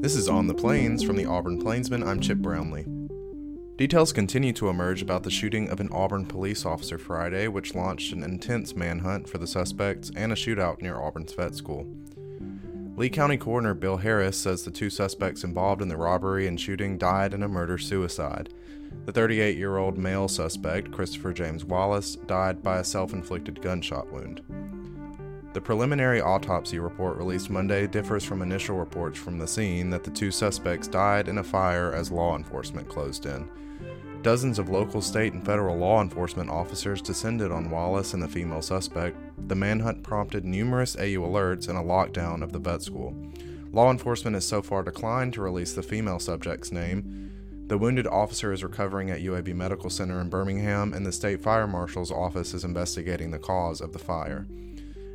This is On the Plains from the Auburn Plainsman. I'm Chip Brownlee. Details continue to emerge about the shooting of an Auburn police officer Friday, which launched an intense manhunt for the suspects and a shootout near Auburn's vet school. Lee County Coroner Bill Harris says the two suspects involved in the robbery and shooting died in a murder suicide. The 38 year old male suspect, Christopher James Wallace, died by a self inflicted gunshot wound. The preliminary autopsy report released Monday differs from initial reports from the scene that the two suspects died in a fire as law enforcement closed in. Dozens of local, state, and federal law enforcement officers descended on Wallace and the female suspect. The manhunt prompted numerous AU alerts and a lockdown of the vet school. Law enforcement has so far declined to release the female subject's name. The wounded officer is recovering at UAB Medical Center in Birmingham, and the state fire marshal's office is investigating the cause of the fire.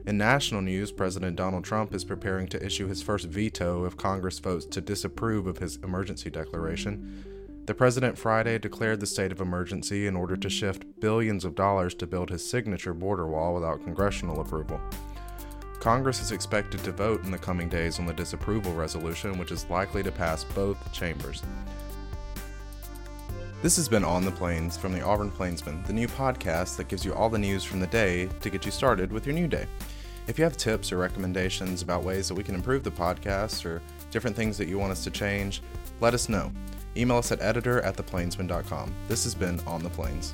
In national news, President Donald Trump is preparing to issue his first veto if Congress votes to disapprove of his emergency declaration. The president Friday declared the state of emergency in order to shift billions of dollars to build his signature border wall without congressional approval. Congress is expected to vote in the coming days on the disapproval resolution, which is likely to pass both chambers. This has been On the Plains from the Auburn Plainsman, the new podcast that gives you all the news from the day to get you started with your new day. If you have tips or recommendations about ways that we can improve the podcast or different things that you want us to change, let us know. Email us at editor at theplainsman.com. This has been On the Plains.